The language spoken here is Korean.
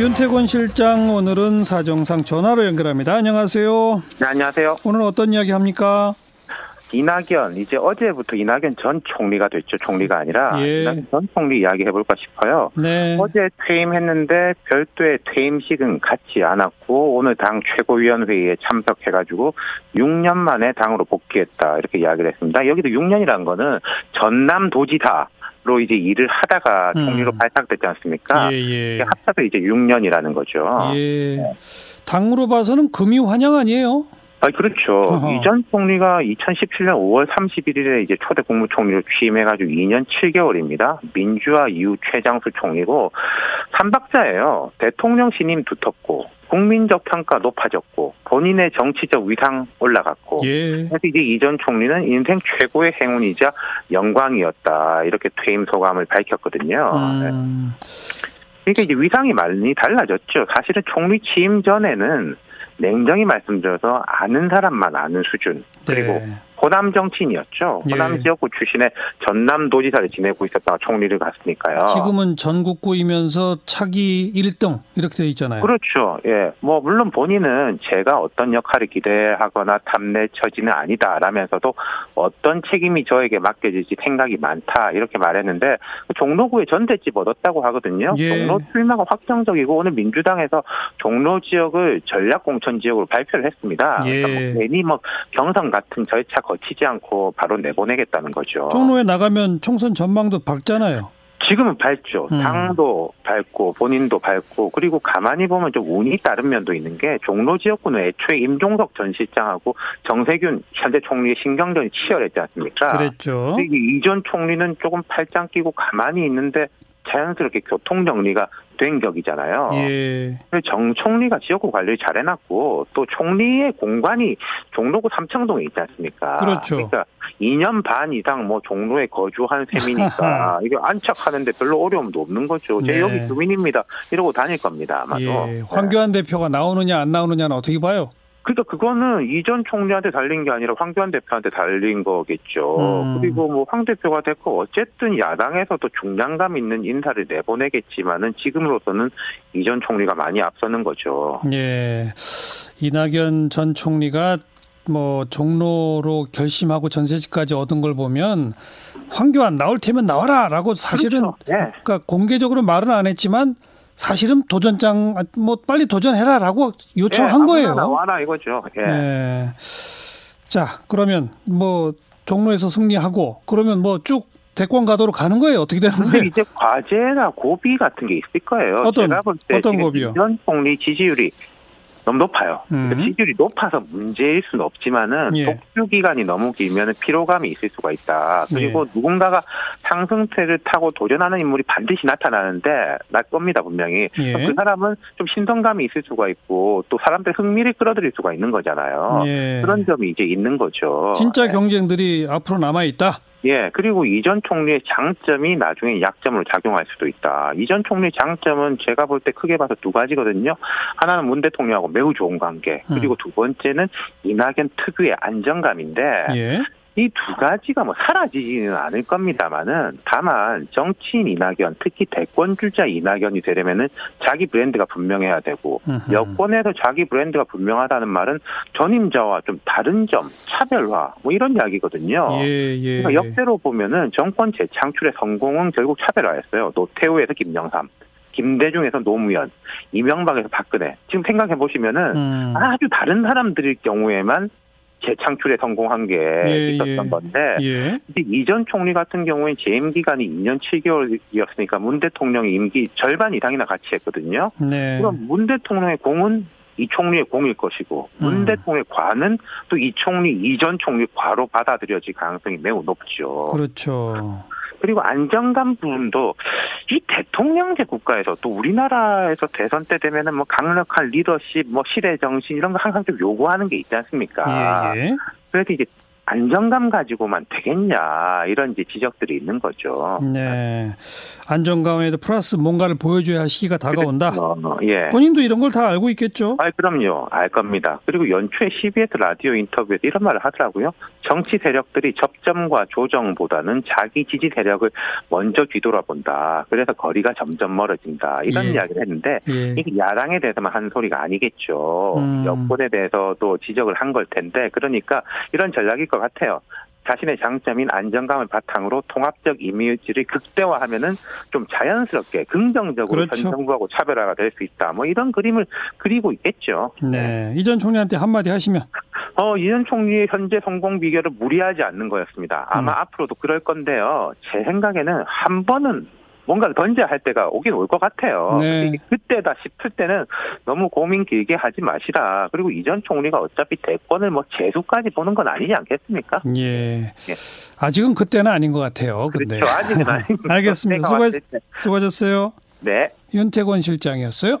윤태곤 실장 오늘은 사정상 전화로 연결합니다. 안녕하세요. 네, 안녕하세요. 오늘 어떤 이야기 합니까? 이낙연 이제 어제부터 이낙연 전 총리가 됐죠. 총리가 아니라 예. 이낙연 전 총리 이야기 해볼까 싶어요. 네. 어제 퇴임했는데 별도의 퇴임식은 갖지 않았고 오늘 당 최고위원회의에 참석해가지고 6년 만에 당으로 복귀했다 이렇게 이야기를 했습니다. 여기도 6년이라는 거는 전남 도지사 로 이제 일을 하다가 음. 총리로 발탁됐지 않습니까? 예, 예. 합쳐서 이제 6년이라는 거죠. 예. 당으로 봐서는 금이 환영 아니에요? 아, 그렇죠. 어허. 이전 총리가 2017년 5월 31일에 이제 초대 국무총리로 취임해가지고 2년 7개월입니다. 민주화 이후 최장수 총리고 삼박자예요. 대통령 신임 두텁고 국민적 평가 높아졌고 본인의 정치적 위상 올라갔고 예. 그래서 이제 이전 총리는 인생 최고의 행운이자 영광이었다 이렇게 퇴임 소감을 밝혔거든요. 네. 음, 그러니까 이제 위상이 많이 달라졌죠. 사실은 총리 취임 전에는 냉정히 말씀드려서 아는 사람만 아는 수준 그리고 네. 호남 정치인이었죠. 예. 호남 지역구 출신의 전남도지사를 지내고 있었다가 총리를 갔으니까요. 지금은 전국구이면서 차기 1등 이렇게 돼 있잖아요. 그렇죠. 예. 뭐, 물론 본인은 제가 어떤 역할을 기대하거나 탐낼 처지는 아니다라면서도 어떤 책임이 저에게 맡겨질지 생각이 많다. 이렇게 말했는데, 종로구에 전대집 얻었다고 하거든요. 예. 종로 출마가 확정적이고, 오늘 민주당에서 종로 지역을 전략공천 지역으로 발표를 했습니다. 예. 그러니까 뭐 괜히 뭐 경선 같은 절차 거치지 않고 바로 내보내겠다는 거죠. 종로에 나가면 총선 전망도 밝잖아요. 지금은 밝죠. 음. 당도 밝고 본인도 밝고 그리고 가만히 보면 좀 운이 따른 면도 있는 게 종로 지역구는 애초에 임종석 전 실장하고 정세균 현재 총리의 신경전이 치열했지 않습니까? 그랬죠. 이전 총리는 조금 팔짱 끼고 가만히 있는데 자연스럽게 교통 정리가 된 격이잖아요. 예. 정 총리가 지역구 관리를 잘 해놨고 또 총리의 공간이 종로구 삼청동에 있지 않습니까? 그렇죠. 그러니까 2년 반 이상 뭐 종로에 거주한 셈이니까 이게 안착하는데 별로 어려움도 없는 거죠. 제 네. 여기 주민입니다. 이러고 다닐 겁니다. 아마도. 예. 네. 황교안 대표가 나오느냐 안 나오느냐는 어떻게 봐요? 그러니까 그거는 이전 총리한테 달린 게 아니라 황교안 대표한테 달린 거겠죠. 음. 그리고 뭐 황 대표가 됐고 어쨌든 야당에서도 중량감 있는 인사를 내보내겠지만은 지금으로서는 이전 총리가 많이 앞서는 거죠. 예. 이낙연 전 총리가 뭐 종로로 결심하고 전세지까지 얻은 걸 보면 황교안 나올 테면 나와라라고 사실은 그렇죠. 네. 그러니까 공개적으로 말은 안 했지만 사실은 도전장 아, 뭐 빨리 도전해라라고 요청한 예, 거예요. 나와라 이거죠. 예. 예. 자, 그러면 뭐 종로에서 승리하고 그러면 뭐 쭉 대권 가도로 가는 거예요. 어떻게 되는 거예요? 이제 과제나 고비 같은 게 있을 거예요. 어떤- 어떤 고비요? 전 총리 지지율이 너무 높아요. 음. 그러니까 지지율이 높아서 문제일 수는 없지만은 예. 독주 기간이 너무 길면은 피로감이 있을 수가 있다. 그리고 누군가가 상승세를 타고 도전하는 인물이 반드시 나타나는데 날 겁니다 분명히. 예. 그 사람은 좀 신선감이 있을 수가 있고 또 사람들 흥미를 끌어들일 수가 있는 거잖아요. 예. 그런 점이 이제 있는 거죠. 진짜 경쟁들이 앞으로 남아 있다. 예, 그리고 이전 총리의 장점이 나중에 약점으로 작용할 수도 있다. 이전 총리의 장점은 제가 볼 때 크게 봐서 두 가지거든요. 하나는 문 대통령하고 매우 좋은 관계, 그리고 두 번째는 이낙연 특유의 안정감인데 예. 이 두 가지가 뭐 사라지지는 않을 겁니다만은 다만 정치인 이낙연, 특히 대권 주자 이낙연이 되려면은 자기 브랜드가 분명해야 되고 음흠. 여권에서 자기 브랜드가 분명하다는 말은 전임자와 좀 다른 점, 차별화 뭐 이런 이야기거든요. 예, 예. 그러니까 역대로 보면은 정권 재창출의 성공은 결국 차별화였어요. 노태우에서 김영삼, 김대중에서 노무현, 이명박에서 박근혜. 지금 생각해 보시면은 음. 아주 다른 사람들일 경우에만 재창출에 성공한 게 예, 있었던 예. 건데 예. 이전 총리 같은 경우에 재임 기간이 2년 7개월이었으니까 문 대통령의 임기 절반 이상이나 같이 했거든요. 네. 그럼 문 대통령의 공은 이 총리의 공일 것이고 문 음. 대통령의 과는 또 이 총리 이전 총리 과로 받아들여질 가능성이 매우 높죠. 그렇죠. 그리고 안정감 부분도 이 대통령제 국가에서 또 우리나라에서 대선 때 되면은 뭐 강력한 리더십, 뭐 시대 정신 이런 거 항상 좀 요구하는 게 있지 않습니까? 예, 예. 그래서 이제 안정감 가지고만 되겠냐 이런 이제 지적들이 있는 거죠. 네. 안정감에도 플러스 뭔가를 보여줘야 할 시기가 다가온다. 어, 예. 본인도 이런 걸 다 알고 있겠죠. 아, 그럼요. 알 겁니다. 그리고 연초에 CBS 라디오 인터뷰에서 이런 말을 하더라고요. 정치 세력들이 접점과 조정보다는 자기 지지 세력을 먼저 뒤돌아본다. 그래서 거리가 점점 멀어진다. 이런 예. 이야기를 했는데 예. 이게 야당에 대해서만 한 소리가 아니겠죠. 음. 여권에 대해서도 지적을 한 걸 텐데 그러니까 이런 전략일 것 같아요. 자신의 장점인 안정감을 바탕으로 통합적 이미지를 극대화하면은 좀 자연스럽게 긍정적으로 그렇죠. 현 정부하고 차별화가 될 수 있다. 뭐 이런 그림을 그리고 있겠죠. 네. 이전 총리한테 한마디 하시면 어, 이현 총리의 현재 성공 비결을 무리하지 않는 거였습니다. 아마 음. 앞으로도 그럴 건데요. 제 생각에는 한 번은 뭔가를 던져야 할 때가 오긴 올 것 같아요. 네. 그때다 싶을 때는 너무 고민 길게 하지 마시라. 그리고 이전 총리가 어차피 대권을 뭐 재수까지 보는 건 아니지 않겠습니까? 예. 예. 아직은 그때는 아닌 것 같아요. 근데. 그렇죠. 아직은 아닙니다. 알겠습니다. 수고. 수고하셨어요. 네. 윤태권 실장이었어요.